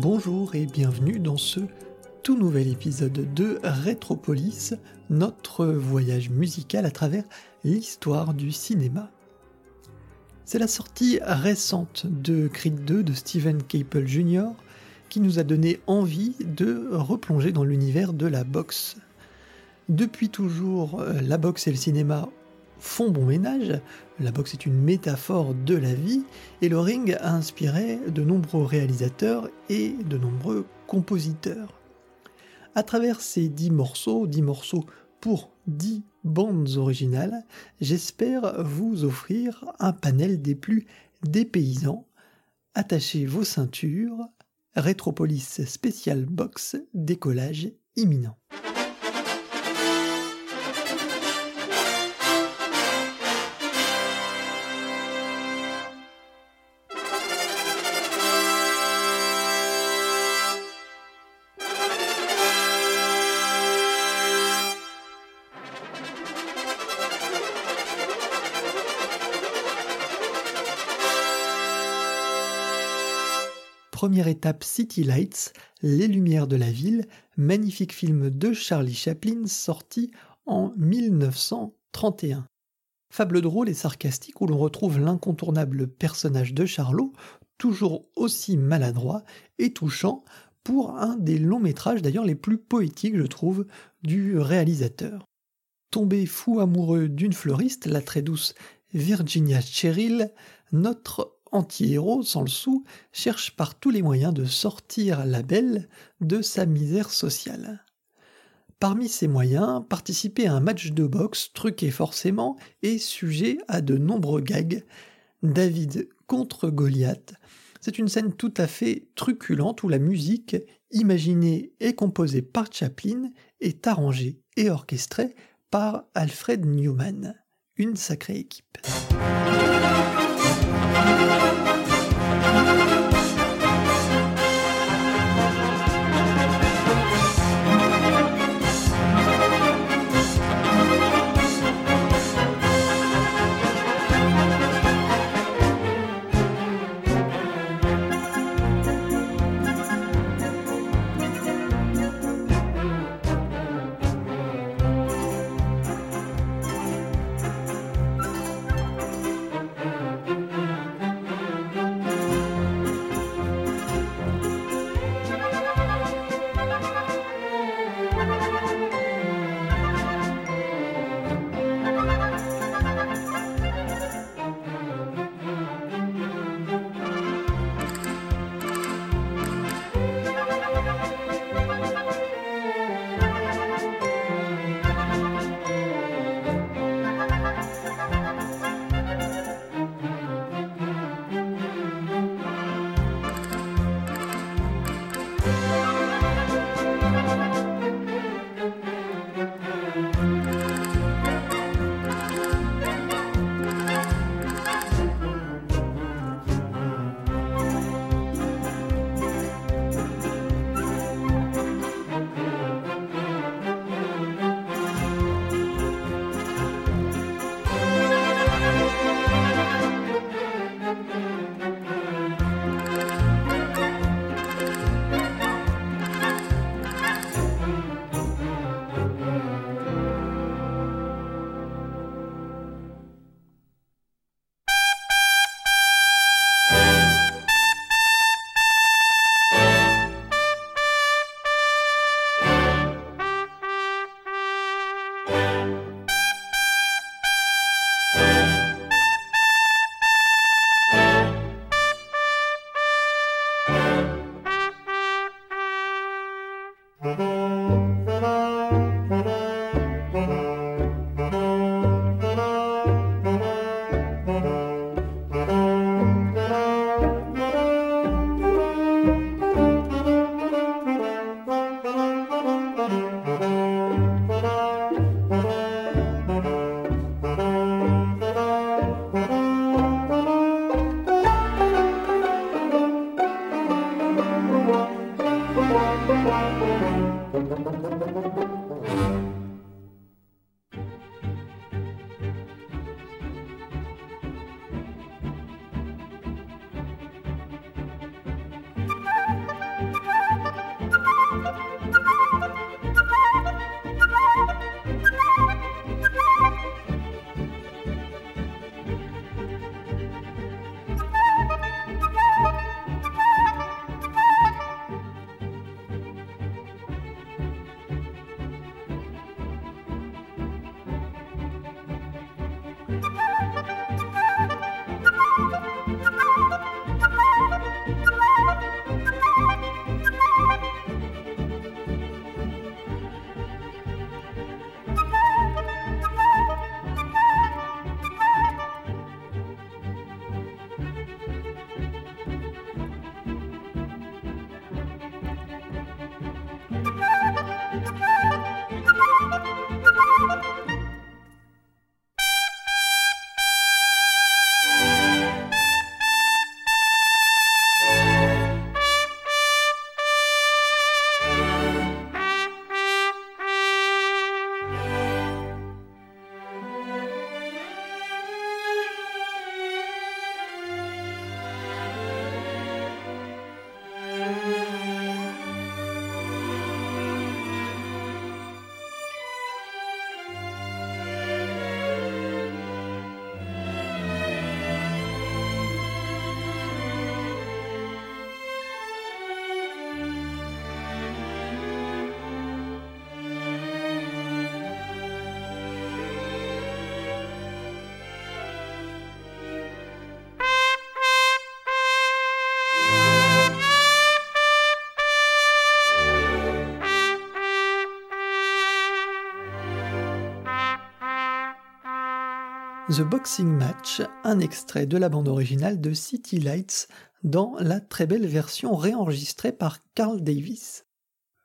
Bonjour et bienvenue dans ce tout nouvel épisode de Retropolis, notre voyage musical à travers l'histoire du cinéma. C'est la sortie récente de Creed 2 de Steven Caple Jr. qui nous a donné envie de replonger dans l'univers de la boxe. Depuis toujours, la boxe et le cinéma font bon ménage, la boxe est une métaphore de la vie, et le ring a inspiré de nombreux réalisateurs et de nombreux compositeurs. À travers ces dix morceaux, dix morceaux pour dix bandes originales, j'espère vous offrir un panel des plus dépaysants. Attachez vos ceintures, Rétropolis spécial box, décollage imminent. Première étape City Lights, Les Lumières de la ville, magnifique film de Charlie Chaplin sorti en 1931. Fable drôle et sarcastique où l'on retrouve l'incontournable personnage de Charlot, toujours aussi maladroit et touchant pour un des longs métrages d'ailleurs les plus poétiques je trouve du réalisateur. Tombé fou amoureux d'une fleuriste, la très douce Virginia Cheryl, notre anti-héros sans le sou, cherche par tous les moyens de sortir la belle de sa misère sociale. Parmi ces moyens, participer à un match de boxe truqué forcément et sujet à de nombreux gags. David contre Goliath. C'est une scène tout à fait truculente où la musique, imaginée et composée par Chaplin, est arrangée et orchestrée par Alfred Newman. Une sacrée équipe. The Boxing Match, un extrait de la bande originale de City Lights dans la très belle version réenregistrée par Carl Davis.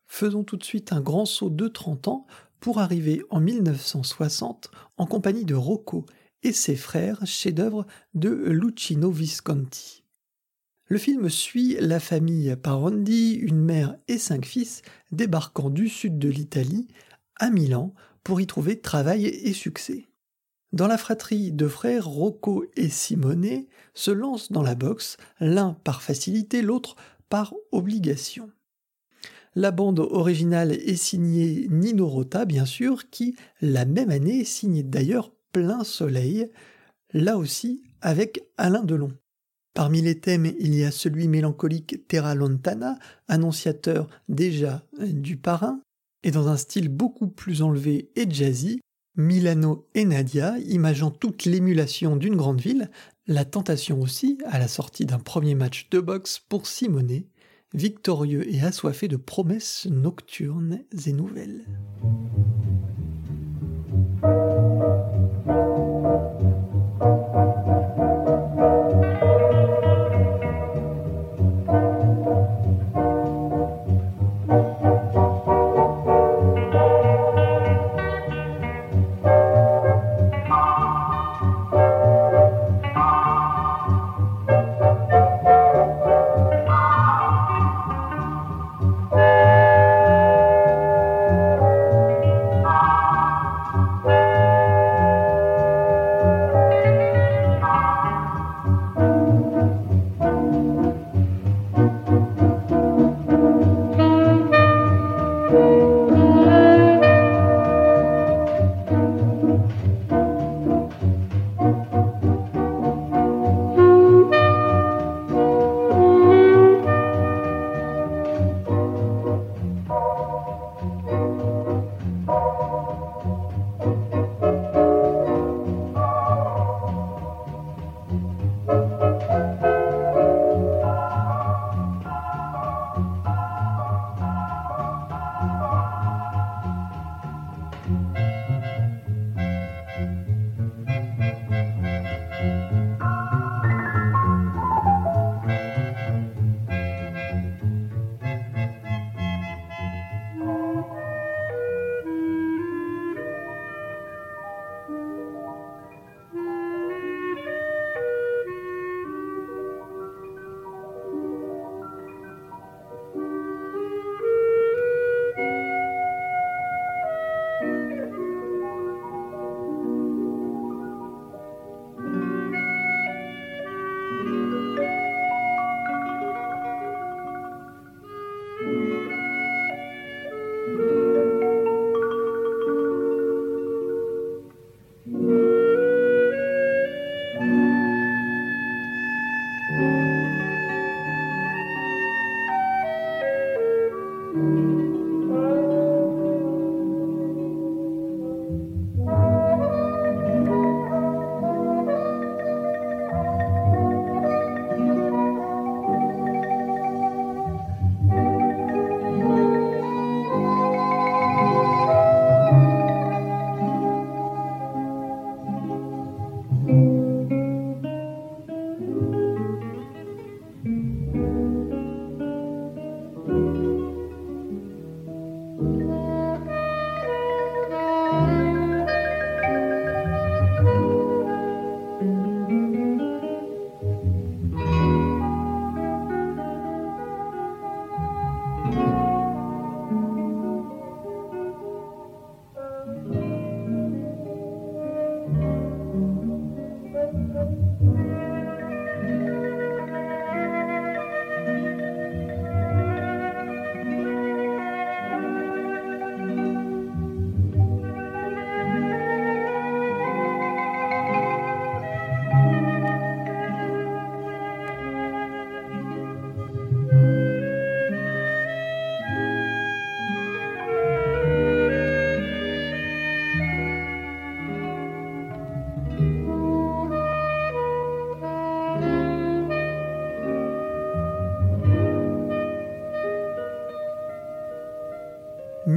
Faisons tout de suite un grand saut de 30 ans pour arriver en 1960 en compagnie de Rocco et ses frères, chef-d'œuvre de Lucino Visconti. Le film suit la famille Parondi, une mère et cinq fils, débarquant du sud de l'Italie à Milan pour y trouver travail et succès. Dans la fratrie de frères, Rocco et Simone se lancent dans la boxe, l'un par facilité, l'autre par obligation. La bande originale est signée Nino Rota, bien sûr, qui, la même année, signe d'ailleurs Plein Soleil, là aussi avec Alain Delon. Parmi les thèmes, il y a celui mélancolique Terra Lontana, annonciateur déjà du parrain, et dans un style beaucoup plus enlevé et jazzy, Milano et Nadia, imageant toute l'émulation d'une grande ville, la tentation aussi, à la sortie d'un premier match de boxe pour Simonet, victorieux et assoiffé de promesses nocturnes et nouvelles.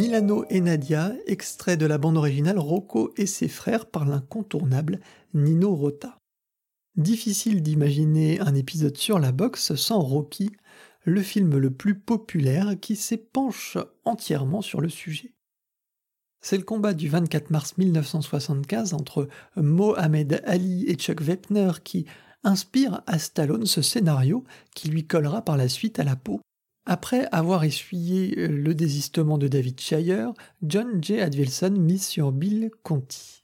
Milano et Nadia, extrait de la bande originale Rocco et ses frères par l'incontournable Nino Rota. Difficile d'imaginer un épisode sur la boxe sans Rocky, le film le plus populaire qui s'épanche entièrement sur le sujet. C'est le combat du 24 mars 1975 entre Mohamed Ali et Chuck Wepner qui inspire à Stallone ce scénario qui lui collera par la suite à la peau. Après avoir essuyé le désistement de David Shire, John J. Advilson mise sur Bill Conti.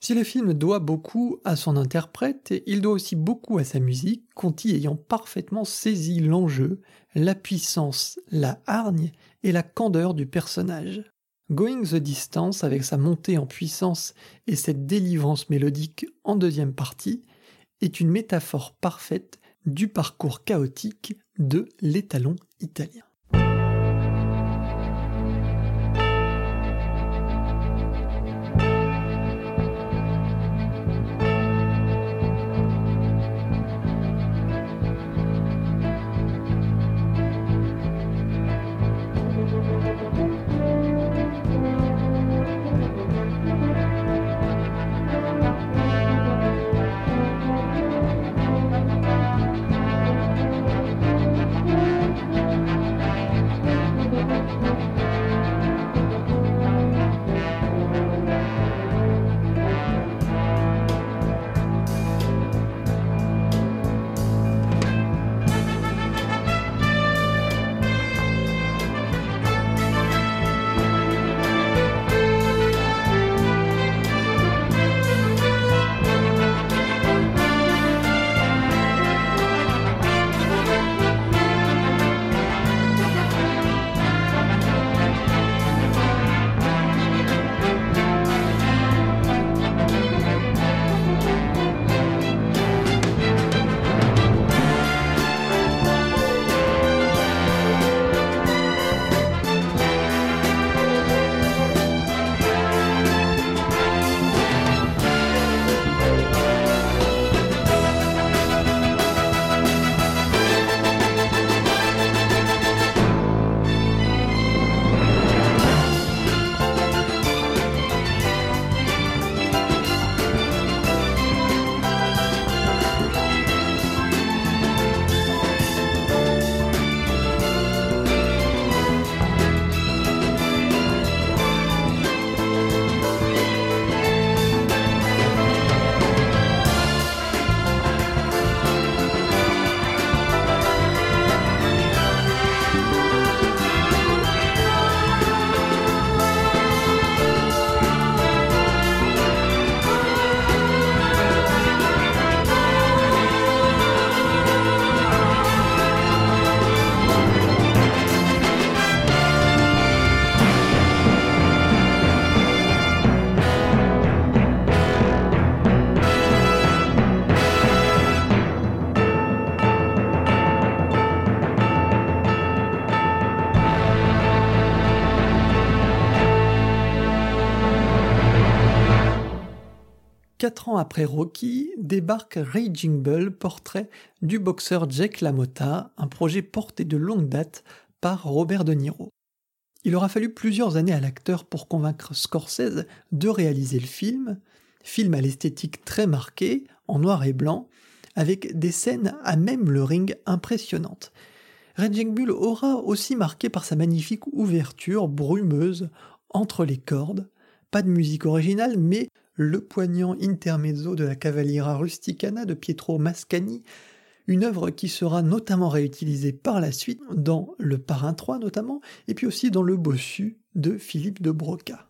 Si le film doit beaucoup à son interprète, il doit aussi beaucoup à sa musique, Conti ayant parfaitement saisi l'enjeu, la puissance, la hargne et la candeur du personnage. Going the Distance, avec sa montée en puissance et cette délivrance mélodique en deuxième partie, est une métaphore parfaite du parcours chaotique de l'étalon italien. Après Rocky, débarque Raging Bull, portrait du boxeur Jack LaMotta, un projet porté de longue date par Robert De Niro. Il aura fallu plusieurs années à l'acteur pour convaincre Scorsese de réaliser le film, film à l'esthétique très marquée, en noir et blanc, avec des scènes à même le ring impressionnantes. Raging Bull aura aussi marqué par sa magnifique ouverture brumeuse entre les cordes, pas de musique originale, mais le poignant intermezzo de la Cavaliera Rusticana de Pietro Mascagni, une œuvre qui sera notamment réutilisée par la suite dans Le Parrain 3 notamment, et puis aussi dans Le Bossu de Philippe de Broca.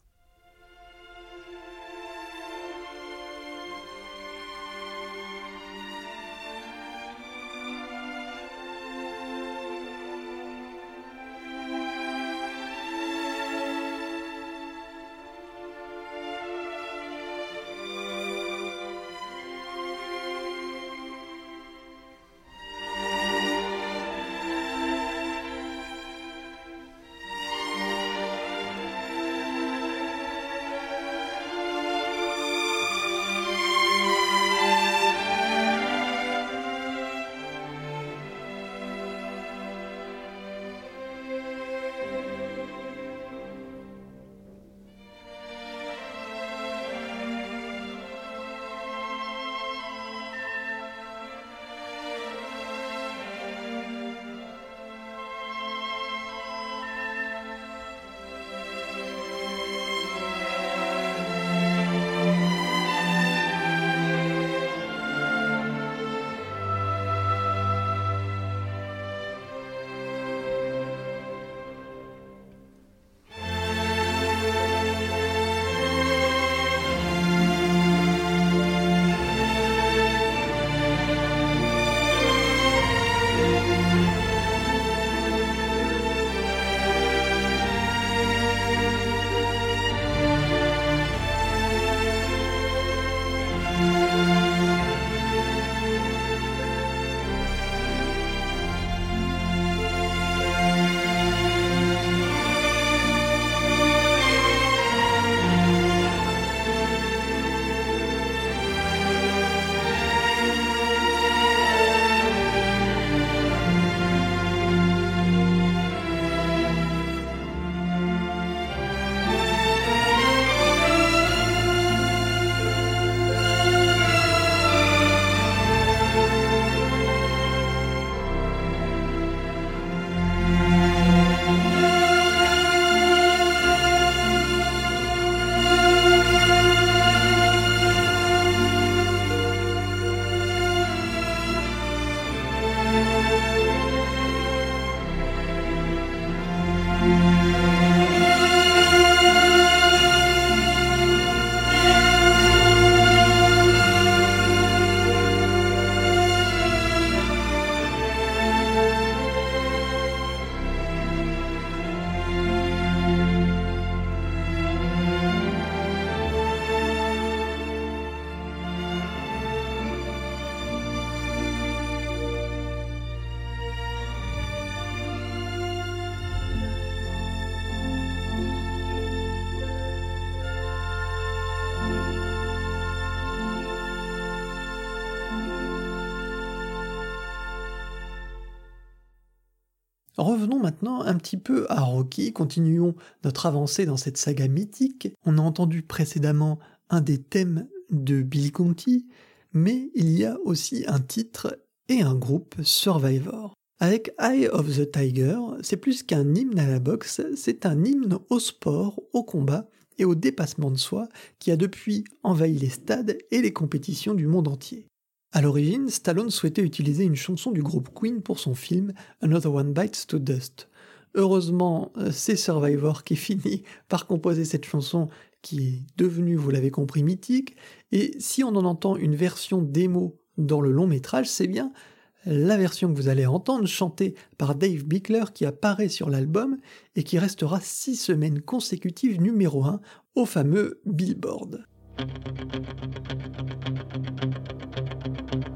Revenons maintenant un petit peu à Rocky, continuons notre avancée dans cette saga mythique. On a entendu précédemment un des thèmes de Billy Conti, mais il y a aussi un titre et un groupe Survivor. Avec Eye of the Tiger, c'est plus qu'un hymne à la boxe, c'est un hymne au sport, au combat et au dépassement de soi qui a depuis envahi les stades et les compétitions du monde entier. À l'origine, Stallone souhaitait utiliser une chanson du groupe Queen pour son film Another One Bites to Dust. Heureusement, euh, c'est Survivor qui finit par composer cette chanson qui est devenue, vous l'avez compris, mythique. Et si on en entend une version démo dans le long métrage, c'est bien la version que vous allez entendre chantée par Dave Bickler qui apparaît sur l'album et qui restera six semaines consécutives numéro 1 au fameux Billboard. Thank you.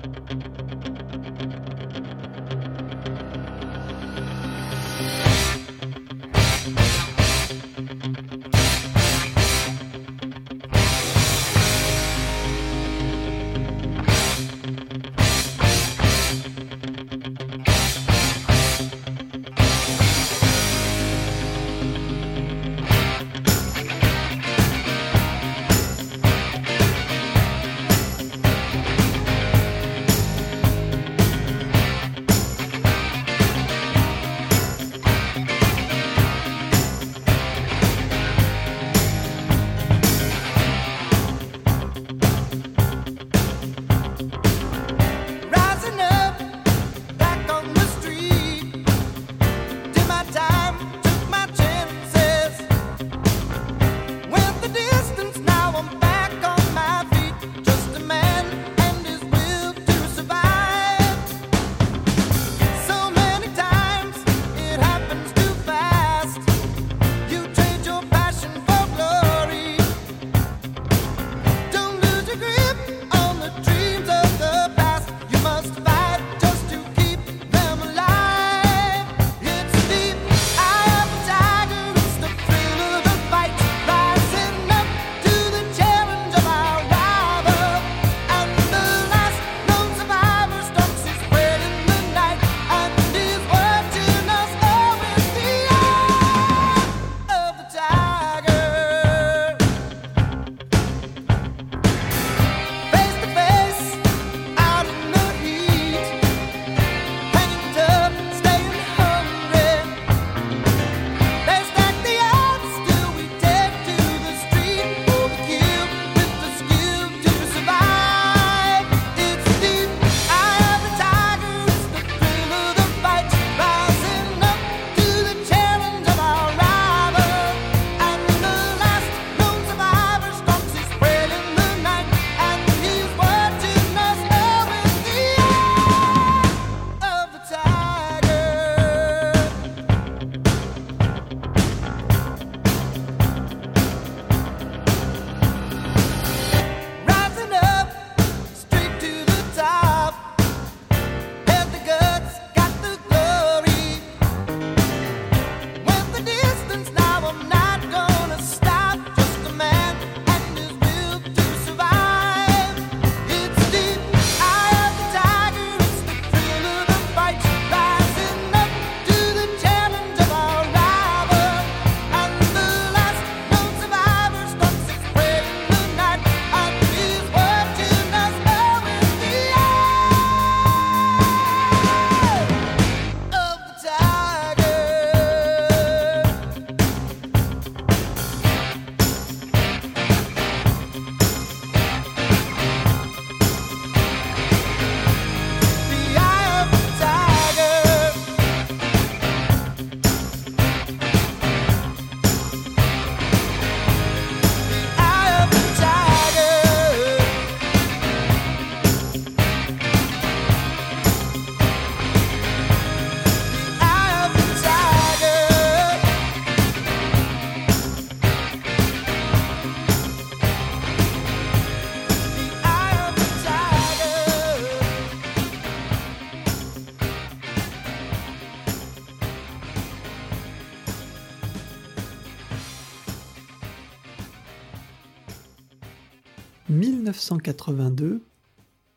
1982,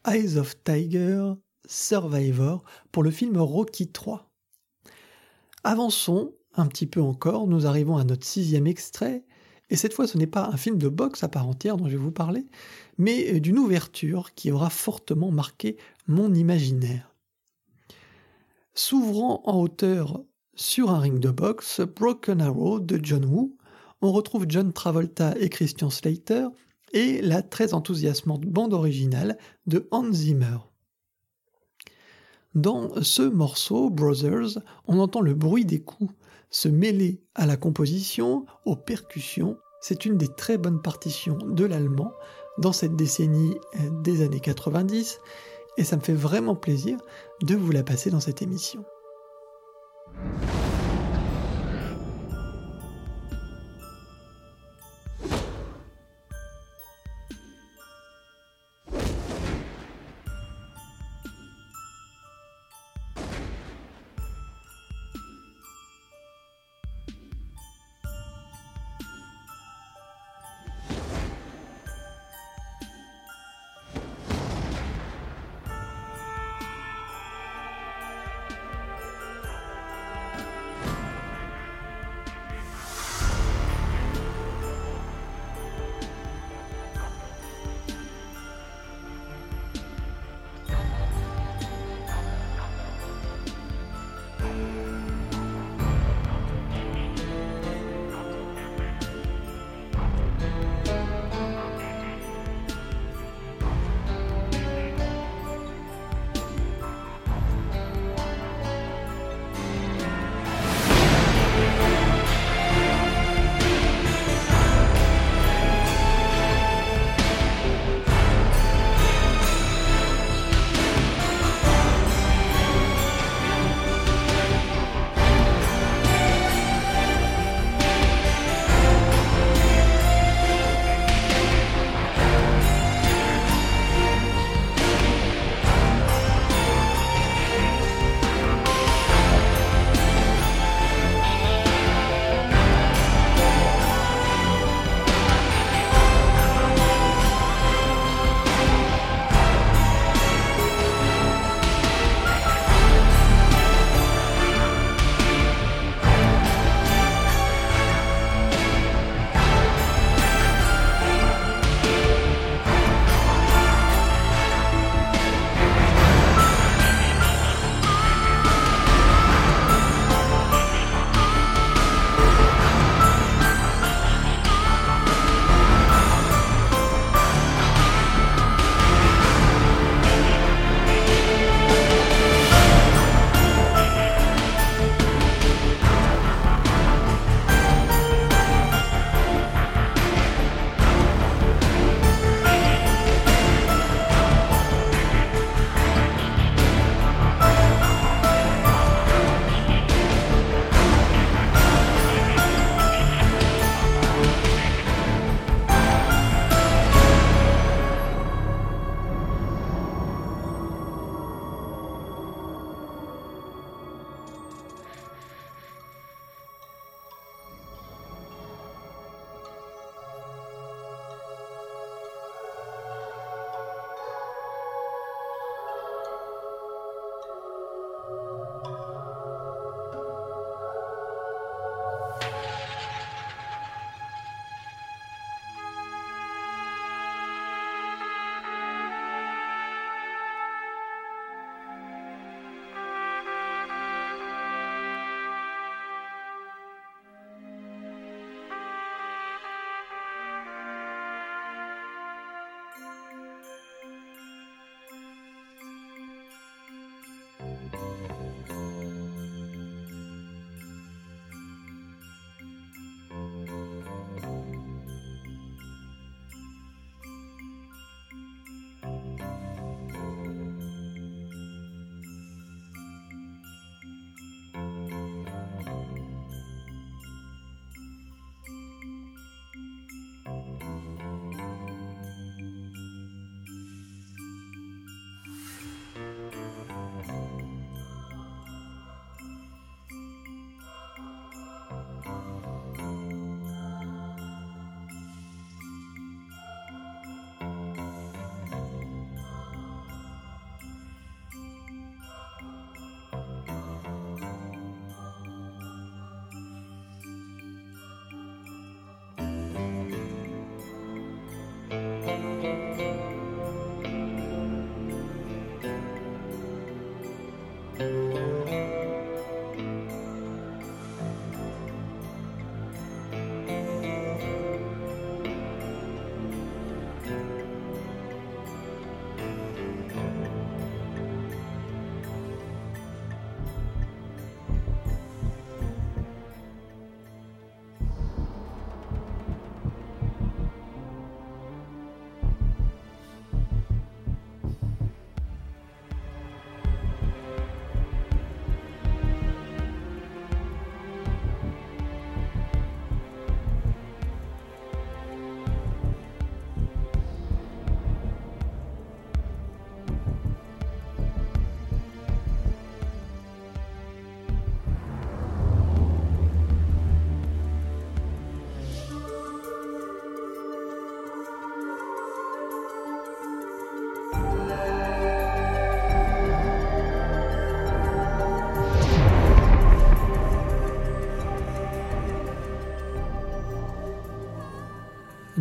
Eyes of Tiger, Survivor, pour le film Rocky III. Avançons un petit peu encore, nous arrivons à notre sixième extrait, et cette fois ce n'est pas un film de boxe à part entière dont je vais vous parler, mais d'une ouverture qui aura fortement marqué mon imaginaire. S'ouvrant en hauteur sur un ring de boxe, Broken Arrow de John Woo, on retrouve John Travolta et Christian Slater et la très enthousiasmante bande originale de Hans Zimmer. Dans ce morceau, Brothers, on entend le bruit des coups se mêler à la composition, aux percussions. C'est une des très bonnes partitions de l'allemand dans cette décennie des années 90 et ça me fait vraiment plaisir de vous la passer dans cette émission.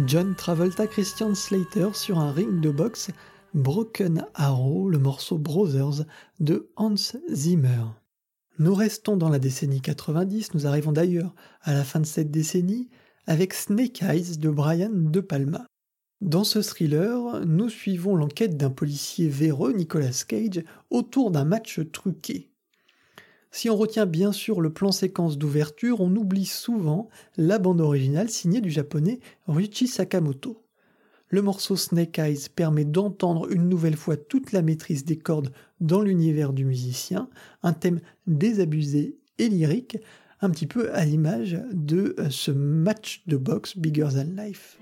John Travolta Christian Slater sur un ring de boxe Broken Arrow, le morceau Brothers de Hans Zimmer. Nous restons dans la décennie 90, nous arrivons d'ailleurs à la fin de cette décennie avec Snake Eyes de Brian De Palma. Dans ce thriller, nous suivons l'enquête d'un policier véreux, Nicolas Cage, autour d'un match truqué. Si on retient bien sûr le plan séquence d'ouverture, on oublie souvent la bande originale signée du japonais Ruichi Sakamoto. Le morceau Snake Eyes permet d'entendre une nouvelle fois toute la maîtrise des cordes dans l'univers du musicien, un thème désabusé et lyrique, un petit peu à l'image de ce match de boxe Bigger Than Life.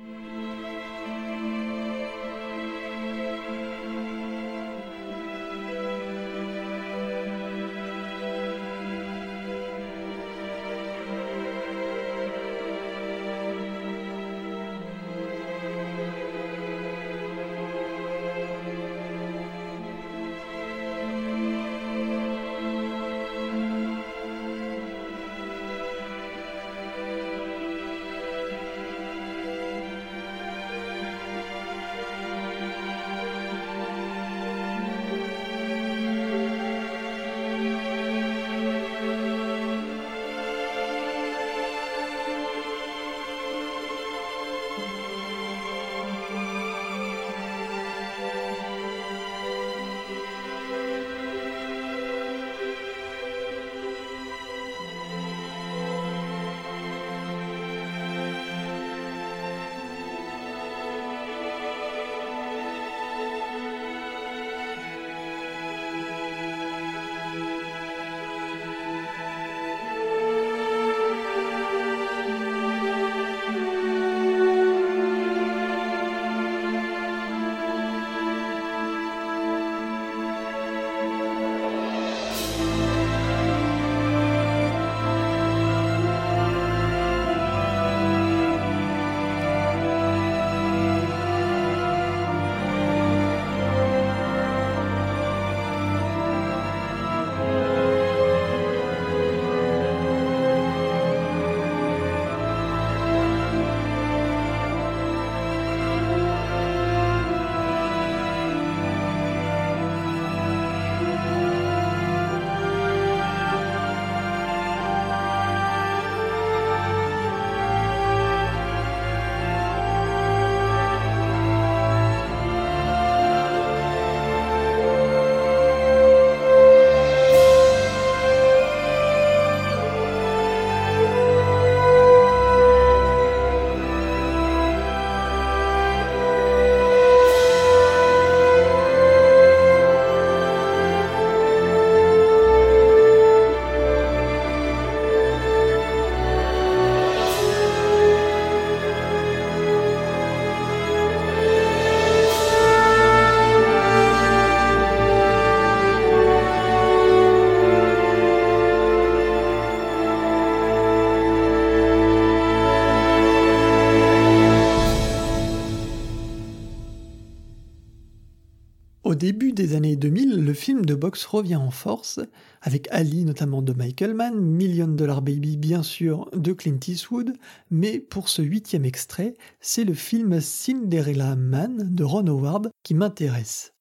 Revient en force, avec Ali notamment de Michael Mann, Million Dollar Baby bien sûr de Clint Eastwood, mais pour ce huitième extrait, c'est le film Cinderella Man de Ron Howard qui m'intéresse.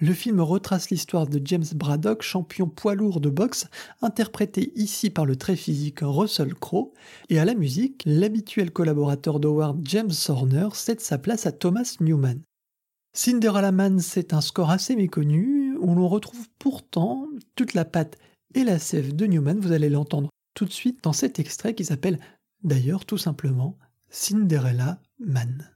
Le film retrace l'histoire de James Braddock, champion poids lourd de boxe, interprété ici par le très physique Russell Crowe, et à la musique, l'habituel collaborateur d'Howard James Horner cède sa place à Thomas Newman. Cinderella Man, c'est un score assez méconnu, où l'on retrouve pourtant toute la patte et la sève de Newman, vous allez l'entendre tout de suite dans cet extrait qui s'appelle d'ailleurs tout simplement Cinderella Man.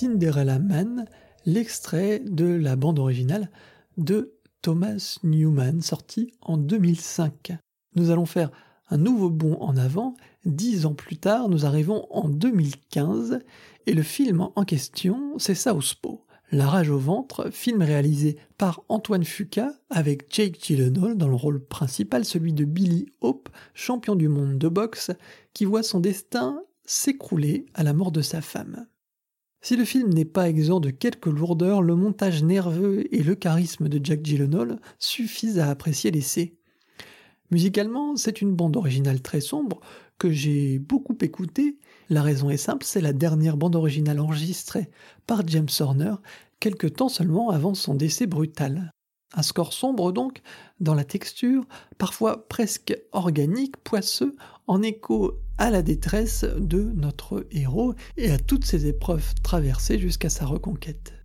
Cinderella Man, l'extrait de la bande originale de Thomas Newman, sorti en 2005. Nous allons faire un nouveau bond en avant. Dix ans plus tard, nous arrivons en 2015 et le film en question, c'est Southpaw. La rage au ventre, film réalisé par Antoine Fuqua avec Jake Gyllenhaal dans le rôle principal, celui de Billy Hope, champion du monde de boxe, qui voit son destin s'écrouler à la mort de sa femme. Si le film n'est pas exempt de quelques lourdeurs, le montage nerveux et le charisme de Jack Gyllenhaal suffisent à apprécier l'essai. Musicalement, c'est une bande originale très sombre que j'ai beaucoup écoutée. La raison est simple, c'est la dernière bande originale enregistrée par James Horner, quelque temps seulement avant son décès brutal. Un score sombre donc, dans la texture, parfois presque organique, poisseux, en écho à la détresse de notre héros et à toutes ses épreuves traversées jusqu'à sa reconquête.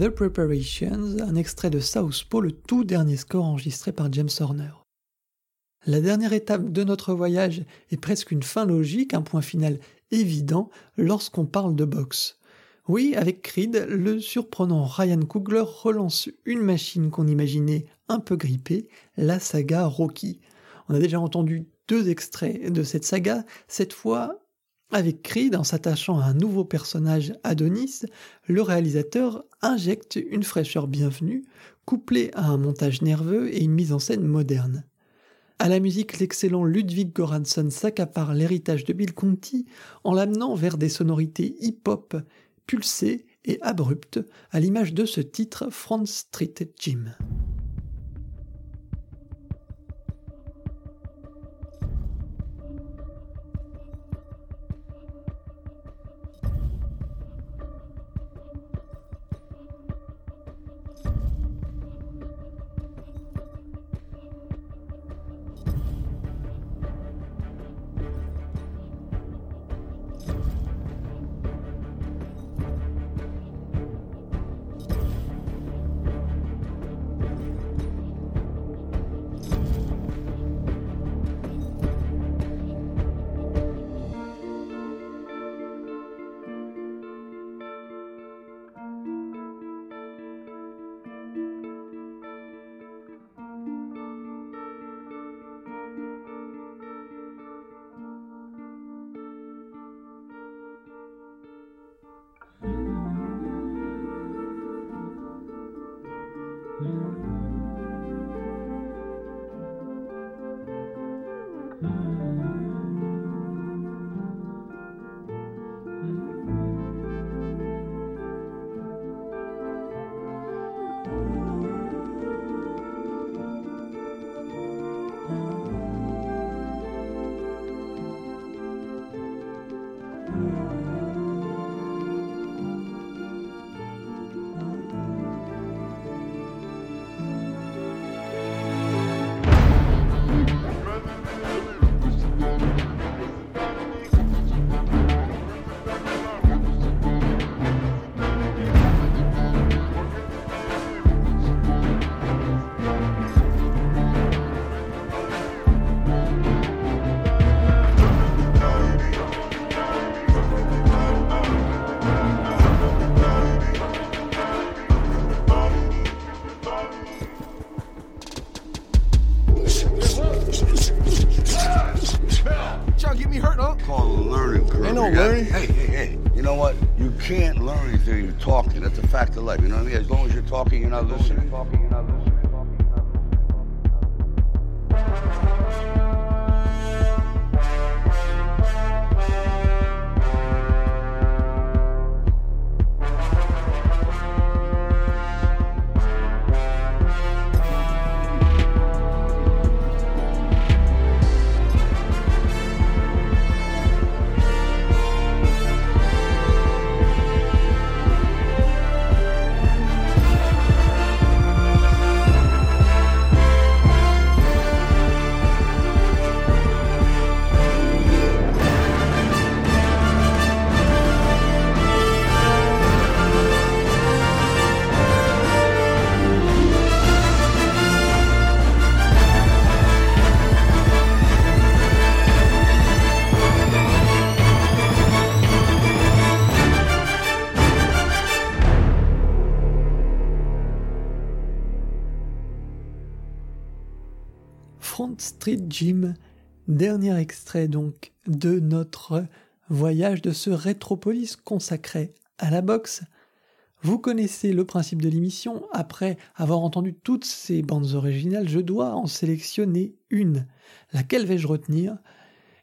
The Preparations, un extrait de Southpaw, le tout dernier score enregistré par James Horner. La dernière étape de notre voyage est presque une fin logique, un point final évident lorsqu'on parle de boxe. Oui, avec Creed, le surprenant Ryan Coogler relance une machine qu'on imaginait un peu grippée, la saga Rocky. On a déjà entendu deux extraits de cette saga, cette fois avec Creed, en s'attachant à un nouveau personnage, Adonis, le réalisateur injecte une fraîcheur bienvenue, couplée à un montage nerveux et une mise en scène moderne. À la musique, l'excellent Ludwig Göransson s'accapare l'héritage de Bill Conti en l'amenant vers des sonorités hip-hop pulsées et abruptes, à l'image de ce titre Front Street Gym. Mm-hmm. Dernier extrait donc de notre voyage de ce rétropolis consacré à la boxe. Vous connaissez le principe de l'émission, après avoir entendu toutes ces bandes originales, je dois en sélectionner une. Laquelle vais-je retenir?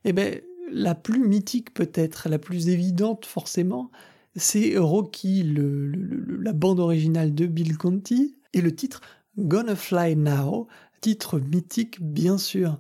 Eh bien, la plus mythique peut-être, la plus évidente forcément, c'est Rocky, la bande originale de Bill Conti, et le titre Gonna Fly Now, titre mythique bien sûr.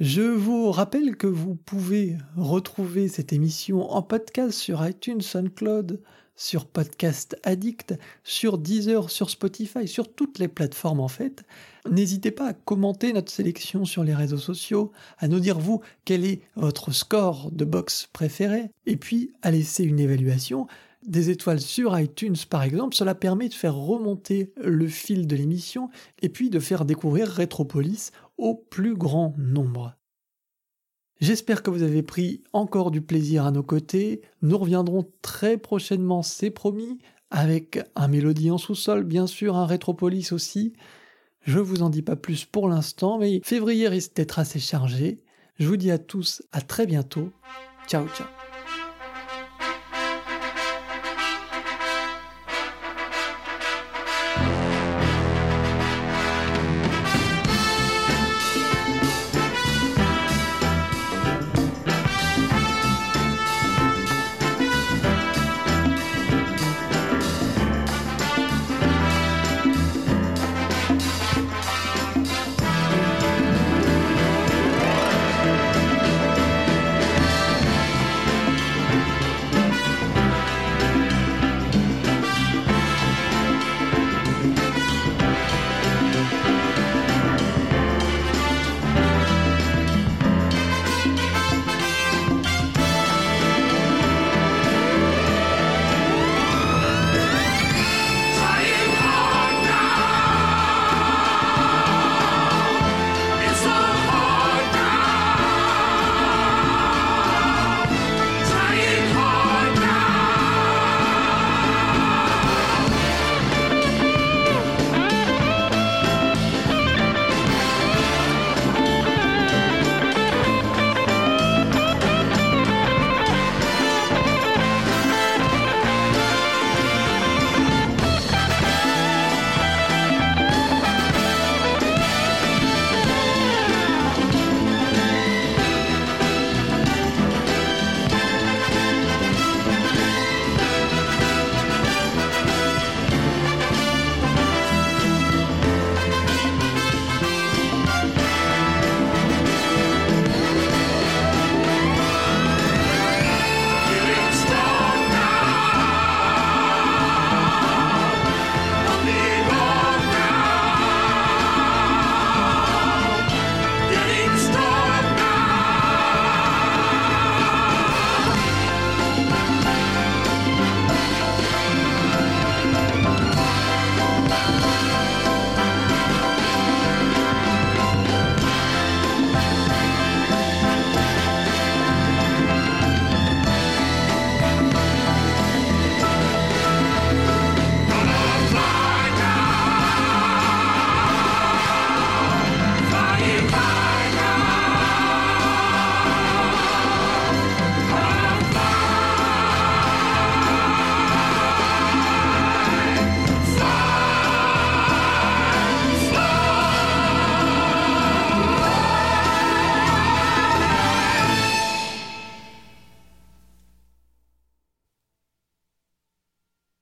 Je vous rappelle que vous pouvez retrouver cette émission en podcast sur iTunes, SoundCloud, sur Podcast Addict, sur Deezer, sur Spotify, sur toutes les plateformes en fait. N'hésitez pas à commenter notre sélection sur les réseaux sociaux, à nous dire vous quel est votre score de box préféré, et puis à laisser une évaluation des étoiles sur iTunes par exemple, cela permet de faire remonter le fil de l'émission et puis de faire découvrir Retropolis au plus grand nombre. J'espère que vous avez pris encore du plaisir à nos côtés. Nous reviendrons très prochainement, c'est promis, avec un mélodie en sous-sol, bien sûr, un Retropolis aussi. Je vous en dis pas plus pour l'instant, mais février risque d'être assez chargé. Je vous dis à tous à très bientôt. Ciao ciao